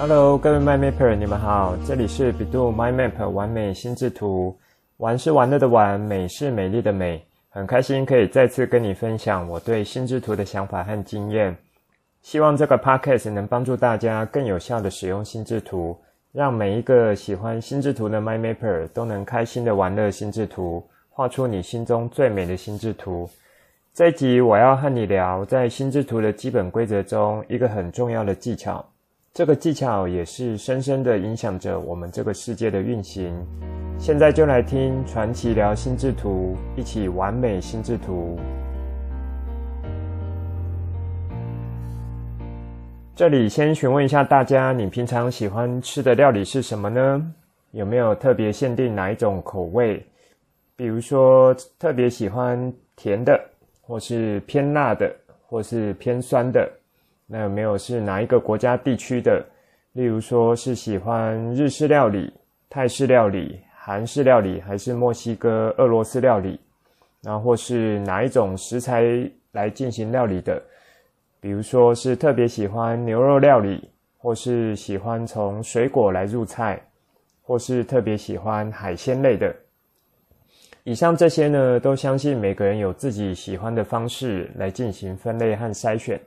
Hello，各位 MyMapper，你们好，这里是 bEDU MyMap 玩美心智图，玩是玩乐的玩，美是美丽的美，很开心可以再次跟你分享我对心智图的想法和经验，希望这个 Podcast 能帮助大家更有效地使用心智图，让每一个喜欢心智图的 MyMapper 都能开心的玩乐心智图，画出你心中最美的心智图。这一集我要和你聊，在心智图的基本规则中，一个很重要的技巧。这个技巧也是深深地影响着我们这个世界的运行。现在就来听传奇聊心智图，一起完美心智图。这里先询问一下大家，你平常喜欢吃的料理是什么呢？有没有特别限定哪一种口味？比如说特别喜欢甜的，或是偏辣的，或是偏酸的。那有没有是哪一个国家地区的？例如说是喜欢日式料理、泰式料理、韩式料理，还是墨西哥、俄罗斯料理？然后或是哪一种食材来进行料理的？比如说是特别喜欢牛肉料理，或是喜欢从水果来入菜，或是特别喜欢海鲜类的。以上这些呢，都相信每个人有自己喜欢的方式来进行分类和筛选。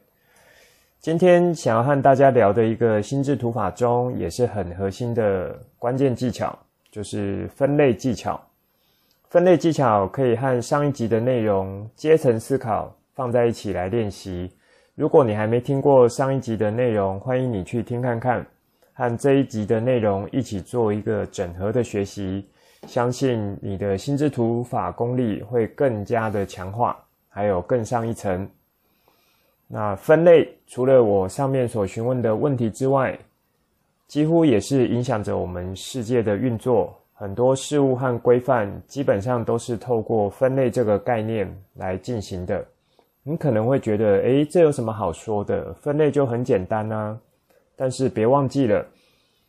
今天想要和大家聊的一个心智图法中，也是很核心的关键技巧，就是分类技巧。分类技巧可以和上一集的内容阶层思考放在一起来练习。如果你还没听过上一集的内容，欢迎你去听看看，和这一集的内容一起做一个整合的学习。相信你的心智图法功力会更加的强化，还有更上一层。那分类除了我上面所询问的问题之外，几乎也是影响着我们世界的运作。很多事物和规范基本上都是透过分类这个概念来进行的。你可能会觉得，诶，这有什么好说的？分类就很简单啊。但是别忘记了，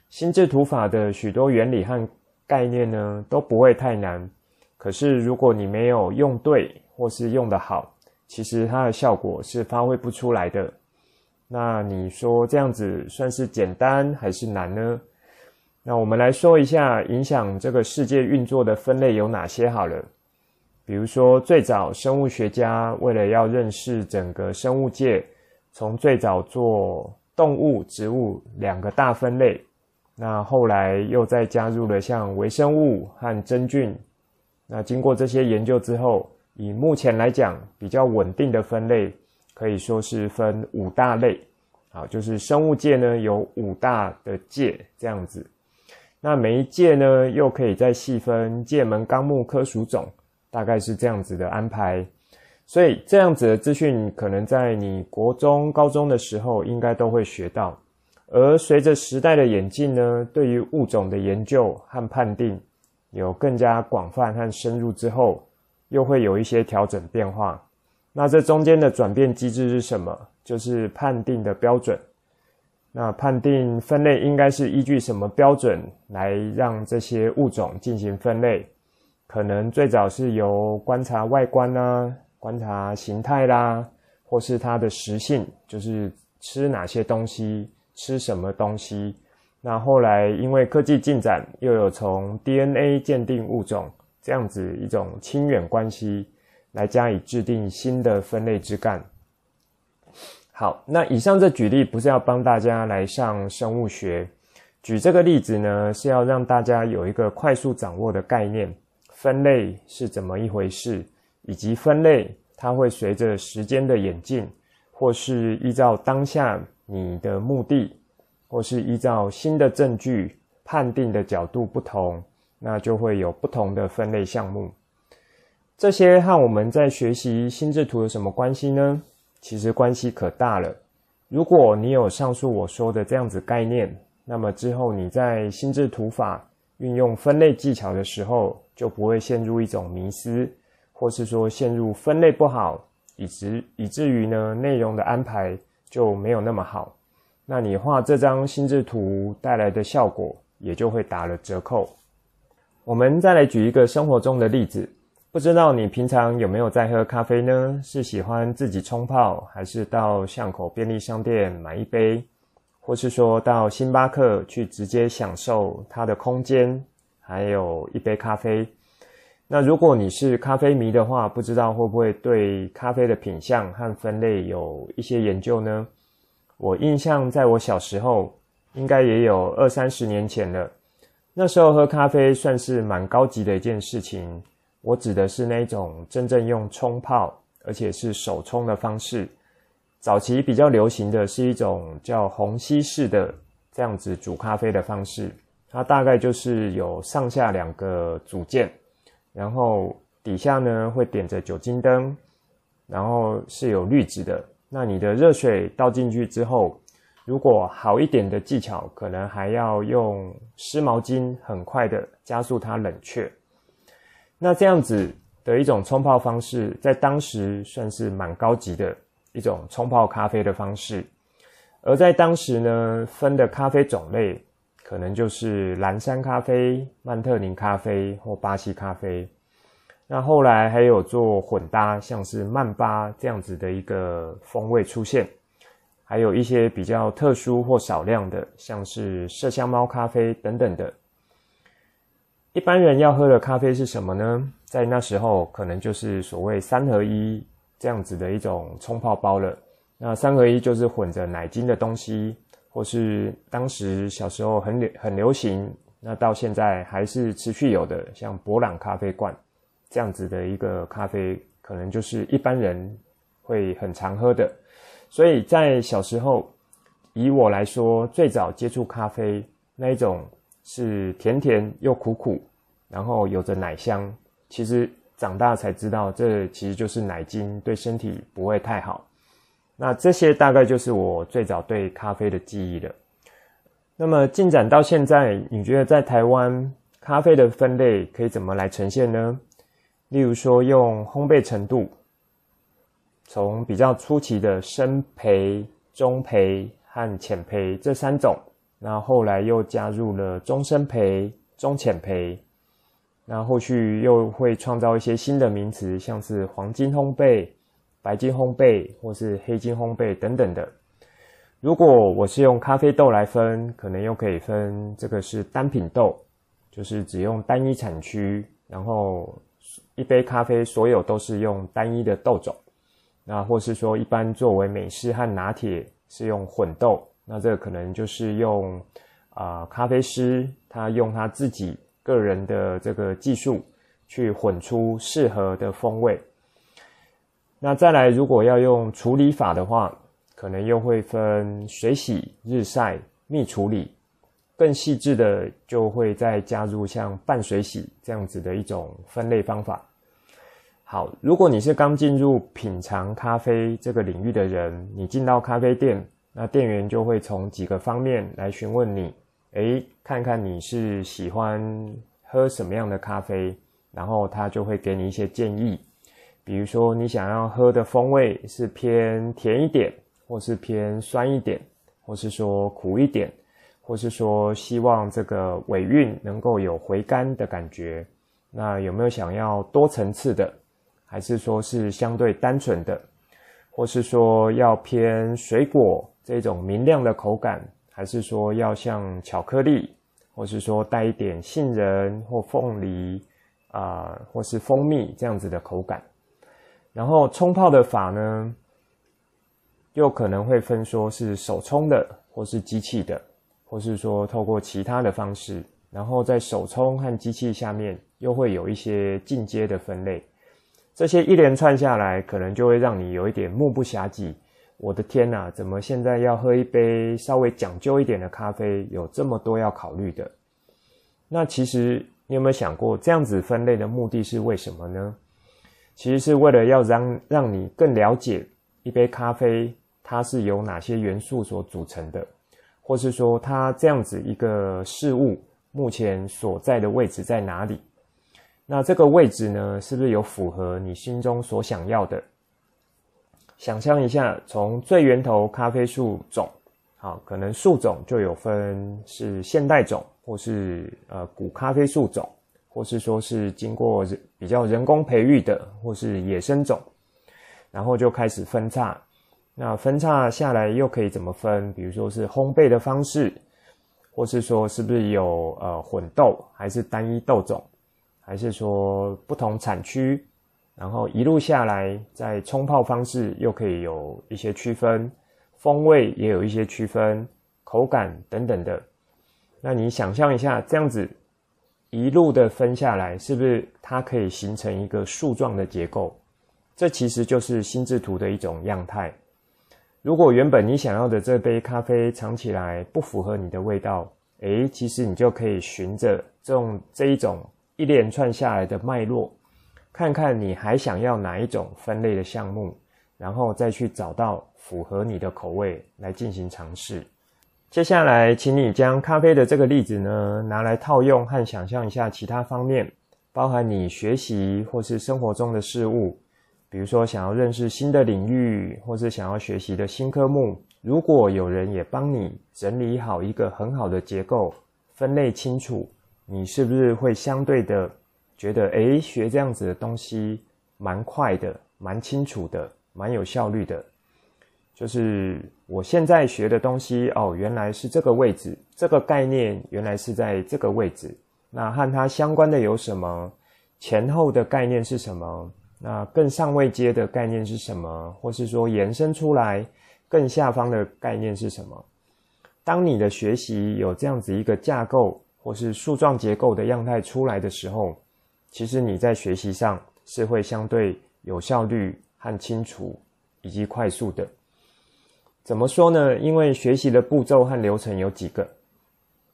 心智图法的许多原理和概念呢，都不会太难。可是如果你没有用对，或是用得好，其实它的效果是发挥不出来的。那你说这样子算是简单还是难呢？那我们来说一下影响这个世界运作的分类有哪些好了。比如说，最早生物学家为了要认识整个生物界，从最早做动物、植物两个大分类，那后来又再加入了像微生物和真菌。那经过这些研究之后，以目前来讲，比较稳定的分类可以说是分五大类，好，就是生物界呢有五大的界这样子。那每一界呢又可以再细分界门纲目科属种，大概是这样子的安排。所以这样子的资讯可能在你国中、高中的时候应该都会学到。而随着时代的演进呢，对于物种的研究和判定有更加广泛和深入之后。又会有一些调整变化，那这中间的转变机制是什么？就是判定的标准。那判定分类应该是依据什么标准来让这些物种进行分类？可能最早是由观察外观啦、观察形态啦，或是它的食性，就是吃哪些东西、吃什么东西。那后来因为科技进展，又有从 DNA 鉴定物种。这样子一种亲缘关系来加以制定新的分类枝干。好，那以上这举例不是要帮大家来上生物学，举这个例子呢是要让大家有一个快速掌握的概念，分类是怎么一回事，以及分类它会随着时间的演进，或是依照当下你的目的，或是依照新的证据判定的角度不同。那就会有不同的分类项目，这些和我们在学习心智图有什么关系呢？其实关系可大了。如果你有上述我说的这样子概念，那么之后你在心智图法运用分类技巧的时候，就不会陷入一种迷思，或是说陷入分类不好，以至以至于呢内容的安排就没有那么好。那你画这张心智图带来的效果也就会打了折扣。我们再来举一个生活中的例子，不知道你平常有没有在喝咖啡呢？是喜欢自己冲泡，还是到巷口便利商店买一杯，或是说到星巴克去直接享受它的空间，还有一杯咖啡。那如果你是咖啡迷的话，不知道会不会对咖啡的品相和分类有一些研究呢？我印象在我小时候，应该也有二三十年前了。那时候喝咖啡算是蛮高级的一件事情。我指的是那种真正用冲泡，而且是手冲的方式。早期比较流行的是一种叫虹吸式的这样子煮咖啡的方式，它大概就是有上下两个组件，然后底下呢会点着酒精灯，然后是有滤纸的。那你的热水倒进去之后，如果好一点的技巧，可能还要用湿毛巾很快的加速它冷却。那这样子的一种冲泡方式，在当时算是蛮高级的一种冲泡咖啡的方式。而在当时呢，分的咖啡种类可能就是蓝山咖啡、曼特宁咖啡或巴西咖啡。那后来还有做混搭，像是曼巴这样子的一个风味出现。还有一些比较特殊或少量的，像是麝香猫咖啡等等的。一般人要喝的咖啡是什么呢？在那时候，可能就是所谓三合一这样子的一种冲泡包了。那三合一就是混着奶精的东西，或是当时小时候很流很流行，那到现在还是持续有的，像博朗咖啡罐这样子的一个咖啡，可能就是一般人会很常喝的。所以在小时候，以我来说，最早接触咖啡那一种是甜甜又苦苦，然后有着奶香。其实长大才知道，这其实就是奶精，对身体不会太好。那这些大概就是我最早对咖啡的记忆了。那么进展到现在，你觉得在台湾咖啡的分类可以怎么来呈现呢？例如说，用烘焙程度。从比较初期的深焙、中焙和浅焙这三种，那后来又加入了中深焙、中浅焙，那后续又会创造一些新的名词，像是黄金烘焙、白金烘焙或是黑金烘焙等等的。如果我是用咖啡豆来分，可能又可以分这个是单品豆，就是只用单一产区，然后一杯咖啡所有都是用单一的豆种。那或是说，一般作为美式和拿铁是用混豆，那这个可能就是用啊、咖啡师他用他自己个人的这个技术去混出适合的风味。那再来，如果要用处理法的话，可能又会分水洗、日晒、蜜处理，更细致的就会再加入像半水洗这样子的一种分类方法。好，如果你是刚进入品尝咖啡这个领域的人，你进到咖啡店，那店员就会从几个方面来询问你，诶，看看你是喜欢喝什么样的咖啡，然后他就会给你一些建议，比如说你想要喝的风味是偏甜一点，或是偏酸一点，或是说苦一点，或是说希望这个尾韵能够有回甘的感觉，那有没有想要多层次的？还是说是相对单纯的，或是说要偏水果这种明亮的口感，还是说要像巧克力，或是说带一点杏仁或凤梨啊、或是蜂蜜这样子的口感。然后冲泡的法呢，又可能会分说是手冲的，或是机器的，或是说透过其他的方式。然后在手冲和机器下面，又会有一些进阶的分类。这些一连串下来，可能就会让你有一点目不暇给。我的天哪，怎么现在要喝一杯稍微讲究一点的咖啡，有这么多要考虑的？那其实你有没有想过，这样子分类的目的是为什么呢？其实是为了要让让你更了解一杯咖啡它是由哪些元素所组成的，或是说它这样子一个事物目前所在的位置在哪里。那这个位置呢，是不是有符合你心中所想要的？想象一下，从最源头咖啡树种，好，可能树种就有分是现代种，或是呃古咖啡树种，或是说是经过比较人工培育的，或是野生种，然后就开始分叉。那分叉下来又可以怎么分？比如说是烘焙的方式，或是说是不是有呃混豆，还是单一豆种，还是说不同产区？然后一路下来，在冲泡方式又可以有一些区分，风味也有一些区分，口感等等的。那你想象一下，这样子一路的分下来，是不是它可以形成一个树状的结构？这其实就是心智图的一种样态。如果原本你想要的这杯咖啡尝起来不符合你的味道，诶，其实你就可以循着这种这一种一连串下来的脉络。看看你还想要哪一种分类的项目，然后再去找到符合你的口味来进行尝试。接下来，请你将咖啡的这个例子呢，拿来套用和想象一下其他方面，包含你学习或是生活中的事物，比如说想要认识新的领域，或是想要学习的新科目。如果有人也帮你整理好一个很好的结构，分类清楚，你是不是会相对的？觉得诶，学这样子的东西蛮快的，蛮清楚的，蛮有效率的。就是我现在学的东西哦，原来是这个位置，这个概念原来是在这个位置。那和它相关的有什么？前后的概念是什么？那更上位阶的概念是什么？或是说延伸出来更下方的概念是什么？当你的学习有这样子一个架构或是树状结构的样态出来的时候，其实你在学习上是会相对有效率和清楚以及快速的。怎么说呢？因为学习的步骤和流程有几个，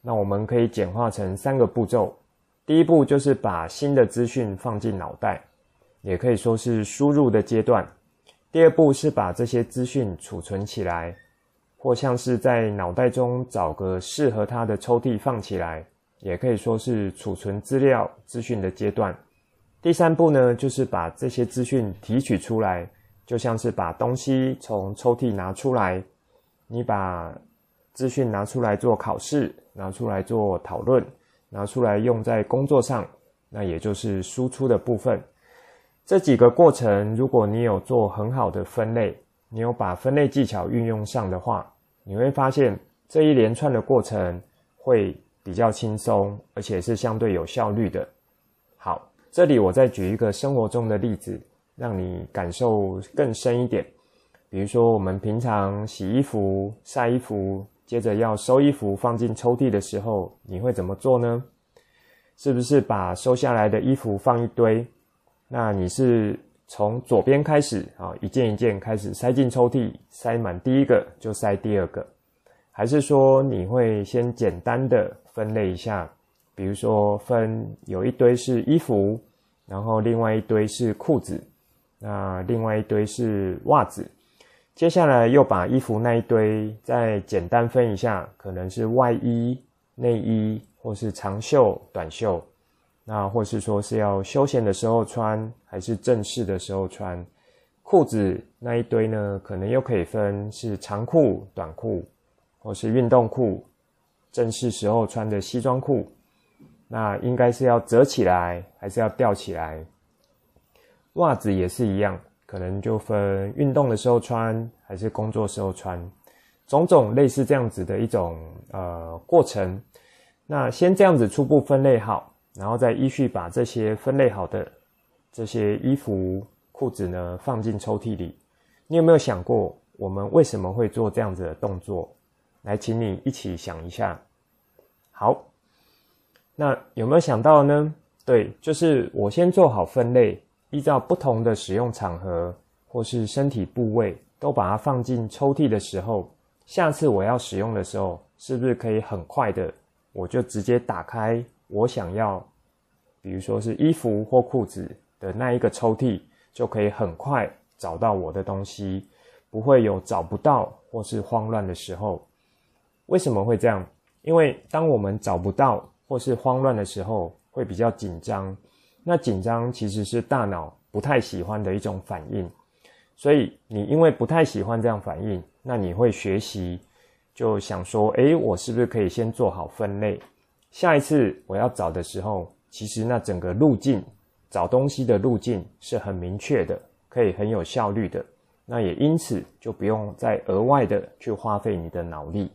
那我们可以简化成三个步骤。第一步就是把新的资讯放进脑袋，也可以说是输入的阶段。第二步是把这些资讯储存起来，或像是在脑袋中找个适合它的抽屉放起来。也可以说是储存资料资讯的阶段。第三步呢，就是把这些资讯提取出来，就像是把东西从抽屉拿出来。你把资讯拿出来做考试，拿出来做讨论，拿出来用在工作上，那也就是输出的部分。这几个过程，如果你有做很好的分类，你有把分类技巧运用上的话，你会发现这一连串的过程会。比较轻松，而且是相对有效率的。好，这里我再举一个生活中的例子，让你感受更深一点。比如说，我们平常洗衣服、晒衣服，接着要收衣服放进抽屉的时候，你会怎么做呢？是不是把收下来的衣服放一堆？那你是从左边开始啊，一件一件开始塞进抽屉，塞满第一个就塞第二个，还是说你会先简单的？分类一下，比如说分有一堆是衣服，然后另外一堆是裤子，那另外一堆是袜子。接下来又把衣服那一堆再简单分一下，可能是外衣、内衣，或是长袖、短袖，那或是说是要休闲的时候穿，还是正式的时候穿。裤子那一堆呢，可能又可以分是长裤、短裤，或是运动裤。正式时候穿的西装裤，那应该是要折起来，还是要吊起来？袜子也是一样，可能就分运动的时候穿，还是工作时候穿，种种类似这样子的一种呃过程。那先这样子初步分类好，然后再依序把这些分类好的这些衣服、裤子呢放进抽屉里。你有没有想过，我们为什么会做这样子的动作？来，请你一起想一下。好，那有没有想到呢？对，就是我先做好分类，依照不同的使用场合或是身体部位，都把它放进抽屉的时候，下次我要使用的时候，是不是可以很快的，我就直接打开我想要，比如说是衣服或裤子的那一个抽屉，就可以很快找到我的东西，不会有找不到或是慌乱的时候。为什么会这样？因为当我们找不到或是慌乱的时候，会比较紧张。那紧张其实是大脑不太喜欢的一种反应。所以你因为不太喜欢这样反应，那你会学习，就想说：诶，我是不是可以先做好分类？下一次我要找的时候，其实那整个路径，找东西的路径是很明确的，可以很有效率的。那也因此就不用再额外的去花费你的脑力。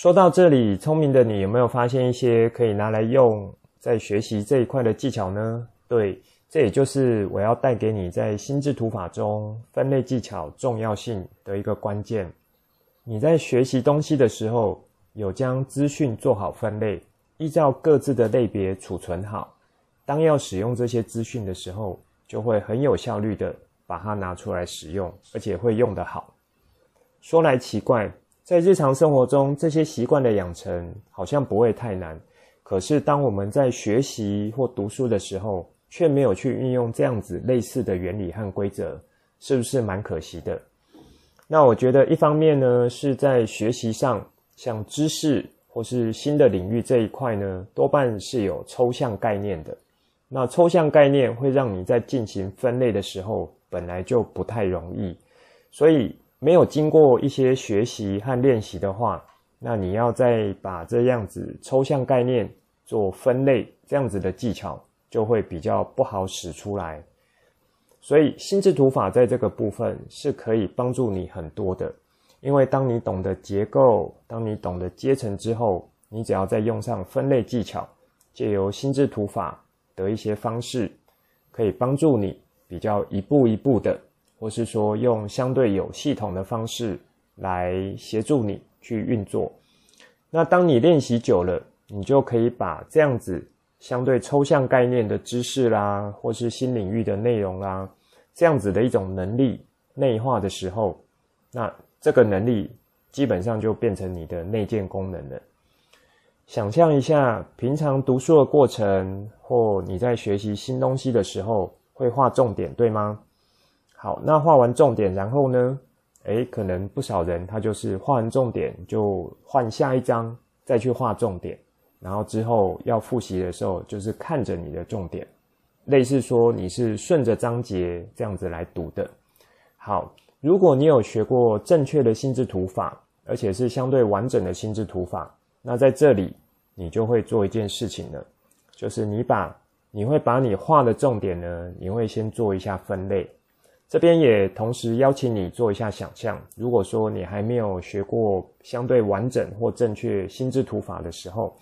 说到这里，聪明的你有没有发现一些可以拿来用在学习这一块的技巧呢？对，这也就是我要带给你在心智图法中分类技巧重要性的一个关键。你在学习东西的时候，有将资讯做好分类，依照各自的类别储存好。当要使用这些资讯的时候，就会很有效率的。把它拿出来使用，而且会用得好。说来奇怪，在日常生活中，这些习惯的养成好像不会太难。可是，当我们在学习或读书的时候，却没有去运用这样子类似的原理和规则，是不是蛮可惜的？那我觉得，一方面呢，是在学习上，像知识或是新的领域这一块呢，多半是有抽象概念的。那抽象概念会让你在进行分类的时候，本来就不太容易，所以没有经过一些学习和练习的话，那你要再把这样子抽象概念做分类，这样子的技巧就会比较不好使出来。所以心智图法在这个部分是可以帮助你很多的，因为当你懂得结构，当你懂得阶层之后，你只要再用上分类技巧，借由心智图法的一些方式，可以帮助你。比较一步一步的，或是说用相对有系统的方式来协助你去运作。那当你练习久了，你就可以把这样子相对抽象概念的知识啦，或是新领域的内容啦，这样子的一种能力内化的时候，那这个能力基本上就变成你的内建功能了。想象一下，平常读书的过程，或你在学习新东西的时候。会画重点，对吗？好，那画完重点，然后呢？诶，可能不少人他就是画完重点就换下一章，再去画重点，然后之后要复习的时候，就是看着你的重点，类似说你是顺着章节这样子来读的。好，如果你有学过正确的心智图法，而且是相对完整的心智图法，那在这里你就会做一件事情了，就是你把。你会把你画的重点呢，你会先做一下分类。这边也同时邀请你做一下想象。如果说你还没有学过相对完整或正确心智图法的时候，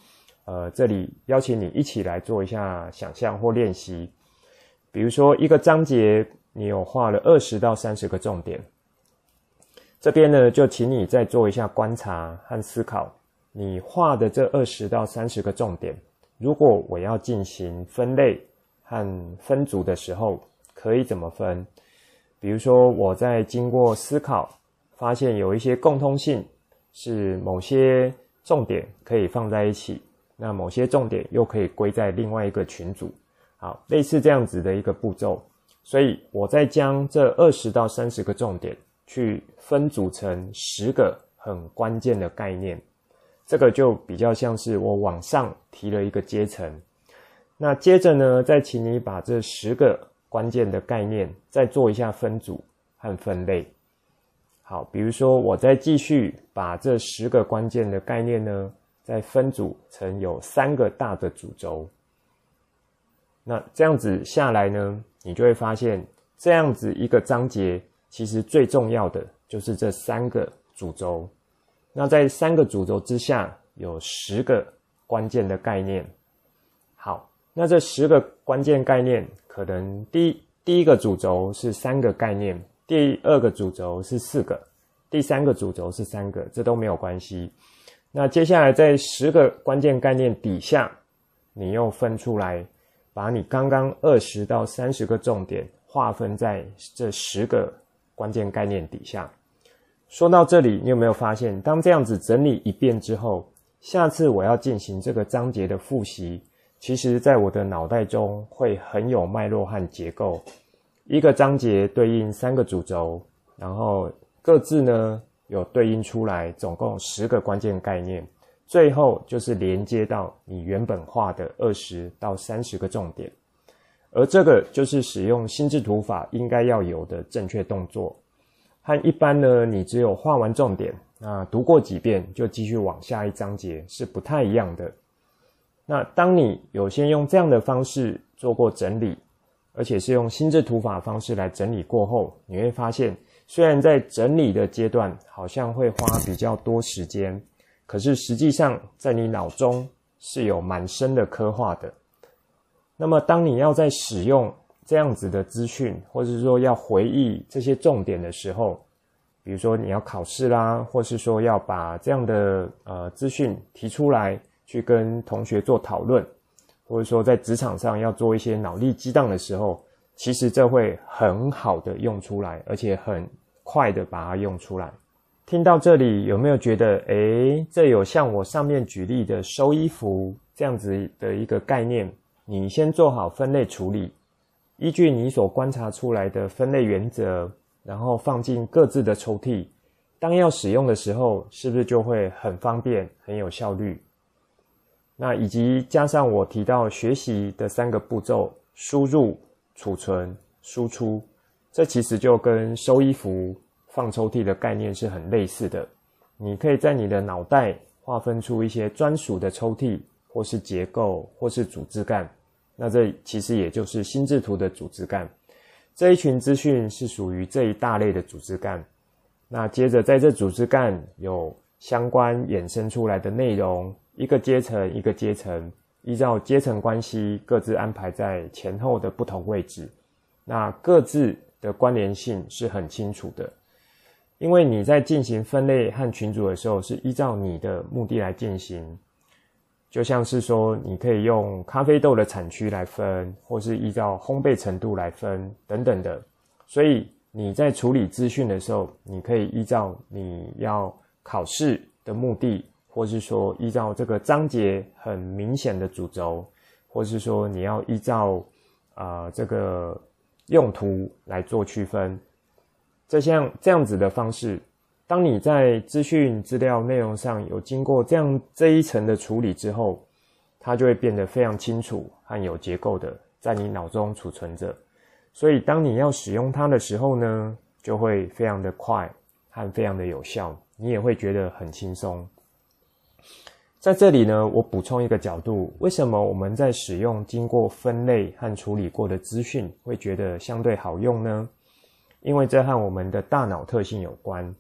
呃，这里邀请你一起来做一下想象或练习。比如说一个章节，你有画了二十到三十个重点，这边呢，就请你再做一下观察和思考。你画的这二十到三十个重点。如果我要进行分类和分组的时候，可以怎么分？比如说，我在经过思考，发现有一些共通性，是某些重点可以放在一起，那某些重点又可以归在另外一个群组。好，类似这样子的一个步骤。所以，我再将这二十到三十个重点去分组成十个很关键的概念。这个就比较像是我往上提了一个阶层，那接着呢，再请你把这十个关键的概念再做一下分组和分类。好，比如说我再继续把这十个关键的概念呢，再分组成有三个大的主轴。那这样子下来呢，你就会发现这样子一个章节其实最重要的就是这三个主轴。那在三个主轴之下，有十个关键的概念。好，那这十个关键概念，可能第一第一个主轴是三个概念，第二个主轴是四个，第三个主轴是三个，这都没有关系。那接下来在十个关键概念底下，你又分出来，把你刚刚二十到三十个重点划分在这十个关键概念底下。说到这里，你有没有发现，当这样子整理一遍之后，下次我要进行这个章节的复习，其实在我的脑袋中会很有脉络和结构。一个章节对应三个主轴，然后各自呢有对应出来，总共十个关键概念，最后就是连接到你原本画的二十到三十个重点，而这个就是使用心智图法应该要有的正确动作。和一般呢，你只有画完重点，那读过几遍就继续往下一章节是不太一样的。那当你有先用这样的方式做过整理，而且是用心智图法方式来整理过后，你会发现虽然在整理的阶段好像会花比较多时间，可是实际上在你脑中是有蛮深的刻画的。那么当你要在使用这样子的资讯，或者说要回忆这些重点的时候，比如说你要考试啦，或是说要把这样的呃资讯提出来去跟同学做讨论，或者说在职场上要做一些脑力激荡的时候，其实这会很好的用出来，而且很快的把它用出来。听到这里有没有觉得，诶，这有像我上面举例的收衣服这样子的一个概念？你先做好分类处理，依据你所观察出来的分类原则。然后放进各自的抽屉，当要使用的时候，是不是就会很方便、很有效率？那以及加上我提到学习的三个步骤：输入、储存、输出，这其实就跟收衣服、放抽屉的概念是很类似的。你可以在你的脑袋划分出一些专属的抽屉，或是结构，或是组织干。那这其实也就是心智图的组织干。这一群资讯是属于这一大类的组织干，那接着在这组织干有相关衍生出来的内容，一个阶层一个阶层，依照阶层关系各自安排在前后的不同位置，那各自的关联性是很清楚的，因为你在进行分类和群组的时候是依照你的目的来进行。就像是说，你可以用咖啡豆的产区来分，或是依照烘焙程度来分，等等的。所以你在处理资讯的时候，你可以依照你要考试的目的，或是说依照这个章节很明显的主轴，或是说你要依照啊、这个用途来做区分。这像这样子的方式。当你在资讯资料内容上有经过这样这一层的处理之后，它就会变得非常清楚和有结构的在你脑中储存着。所以当你要使用它的时候呢，就会非常的快和非常的有效，你也会觉得很轻松。在这里呢，我补充一个角度：为什么我们在使用经过分类和处理过的资讯会觉得相对好用呢？因为这和我们的大脑特性有关。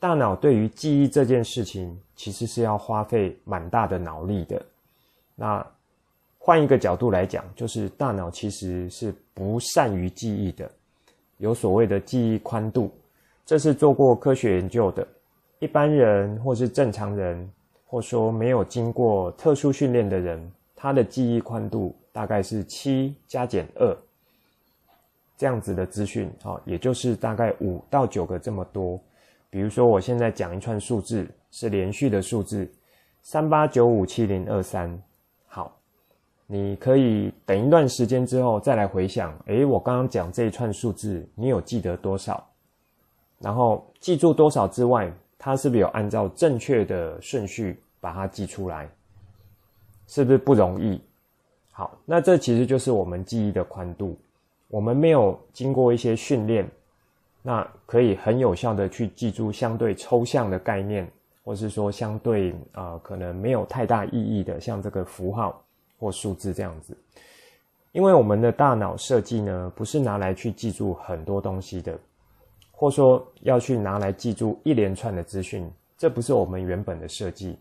大脑对于记忆这件事情，其实是要花费蛮大的脑力的。那换一个角度来讲，就是大脑其实是不善于记忆的，有所谓的记忆宽度，这是做过科学研究的。一般人或是正常人，或说没有经过特殊训练的人，他的记忆宽度大概是七加减二这样子的资讯，哦，也就是大概五到九个这么多。比如说，我现在讲一串数字是连续的数字，三八九五七零二三。好，你可以等一段时间之后再来回想，诶，我刚刚讲这一串数字，你有记得多少？然后记住多少之外，它是不是有按照正确的顺序把它记出来？是不是不容易？好，那这其实就是我们记忆的宽度，我们没有经过一些训练。那可以很有效的去记住相对抽象的概念，或是说相对啊、可能没有太大意义的，像这个符号或数字这样子。因为我们的大脑设计呢，不是拿来去记住很多东西的，或说要去拿来记住一连串的资讯，这不是我们原本的设计。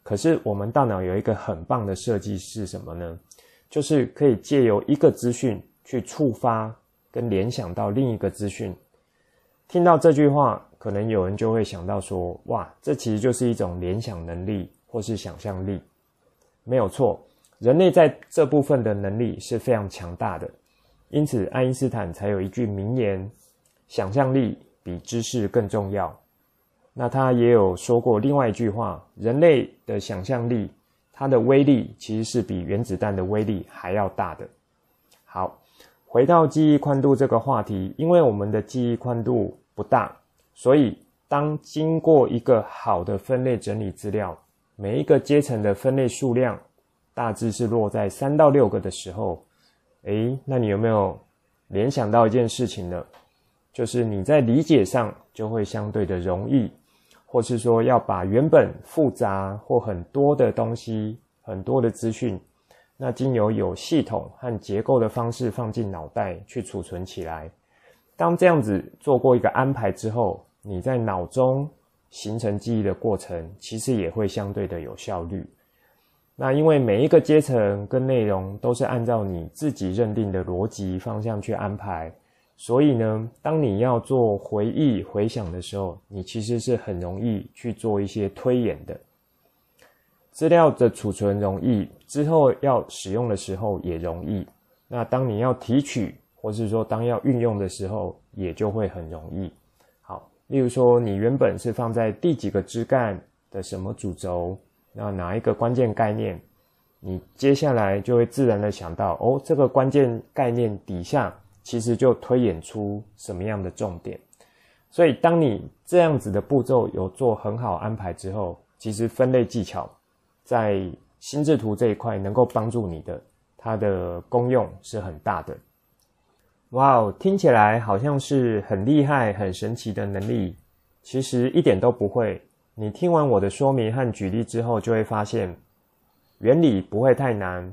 可是我们大脑有一个很棒的设计是什么呢？就是可以借由一个资讯去触发跟联想到另一个资讯。听到这句话，可能有人就会想到说：“哇，这其实就是一种联想能力或是想象力。”没有错，人类在这部分的能力是非常强大的。因此，爱因斯坦才有一句名言：“想象力比知识更重要。”那他也有说过另外一句话：“人类的想象力，它的威力其实是比原子弹的威力还要大的。”好。回到记忆宽度这个话题，因为我们的记忆宽度不大，所以当经过一个好的分类整理资料，每一个阶层的分类数量大致是落在三到六个的时候，诶，那你有没有联想到一件事情呢？就是你在理解上就会相对的容易，或是说要把原本复杂或很多的东西、很多的资讯。那经由有系统和结构的方式放进脑袋去储存起来，当这样子做过一个安排之后，你在脑中形成记忆的过程，其实也会相对的有效率。那因为每一个阶层跟内容都是按照你自己认定的逻辑方向去安排，所以呢，当你要做回忆回想的时候，你其实是很容易去做一些推演的。资料的储存容易，之后要使用的时候也容易。那当你要提取，或是说当要运用的时候，也就会很容易。好，例如说你原本是放在第几个枝干的什么主轴。那哪一个关键概念，你接下来就会自然的想到，哦，这个关键概念底下其实就推演出什么样的重点。所以，当你这样子的步骤有做很好安排之后，其实分类技巧在心智图这一块能够帮助你的，它的功用是很大的。哇哦，听起来好像是很厉害、很神奇的能力，其实一点都不会。你听完我的说明和举例之后，就会发现原理不会太难，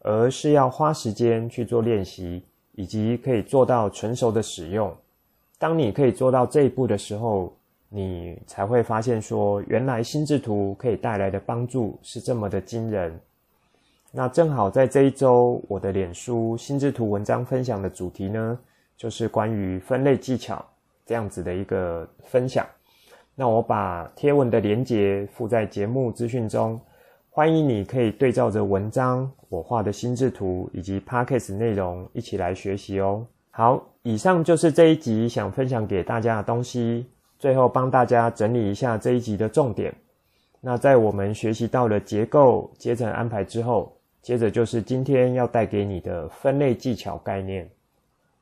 而是要花时间去做练习，以及可以做到纯熟的使用。当你可以做到这一步的时候，你才会发现说，原来心智图可以带来的帮助是这么的惊人。那正好在这一周，我的脸书心智图文章分享的主题呢，就是关于分类技巧这样子的一个分享。那我把贴文的连结附在节目资讯中，欢迎你可以对照着文章我画的心智图以及 Podcast 内容一起来学习哦。好，以上就是这一集想分享给大家的东西。最后帮大家整理一下这一集的重点。那在我们学习到了结构、阶层安排之后，接着就是今天要带给你的分类技巧概念。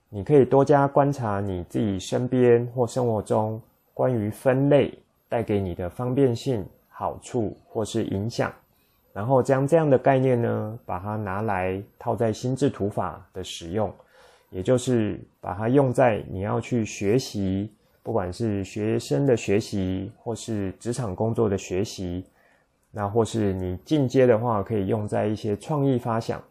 你可以多加观察你自己身边或生活中。关于分类带给你的方便性、好处或是影响，然后将这样的概念呢，把它拿来套在心智图法的使用，也就是把它用在你要去学习，不管是学生的学习，或是职场工作的学习，那或是你进阶的话，可以用在一些创意发想。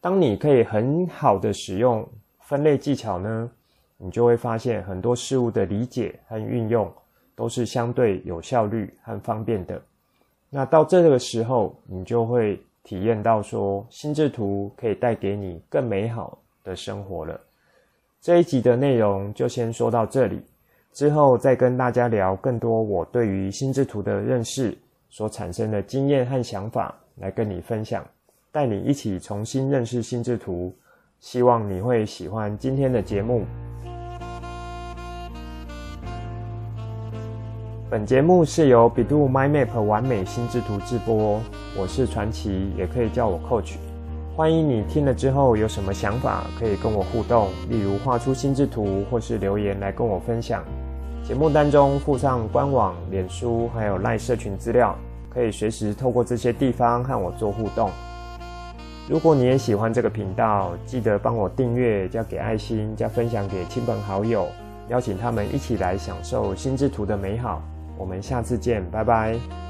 当你可以很好的使用分类技巧呢，你就会发现很多事物的理解和运用都是相对有效率和方便的。那到这个时候，你就会体验到说，心智图可以带给你更美好的生活了。这一集的内容就先说到这里，之后再跟大家聊更多我对于心智图的认识所产生的经验和想法，来跟你分享，带你一起重新认识心智图。希望你会喜欢今天的节目。本节目是由 bEDU MindMap 玩美心智图制播，我是传奇，也可以叫我 Coach。欢迎你听了之后有什么想法，可以跟我互动，例如画出心智图，或是留言来跟我分享。节目当中附上官网、脸书还有 LINE 社群资料，可以随时透过这些地方和我做互动。如果你也喜欢这个频道，记得帮我订阅、加给爱心、加分享给亲朋好友，邀请他们一起来享受心智图的美好。我们下次见，拜拜。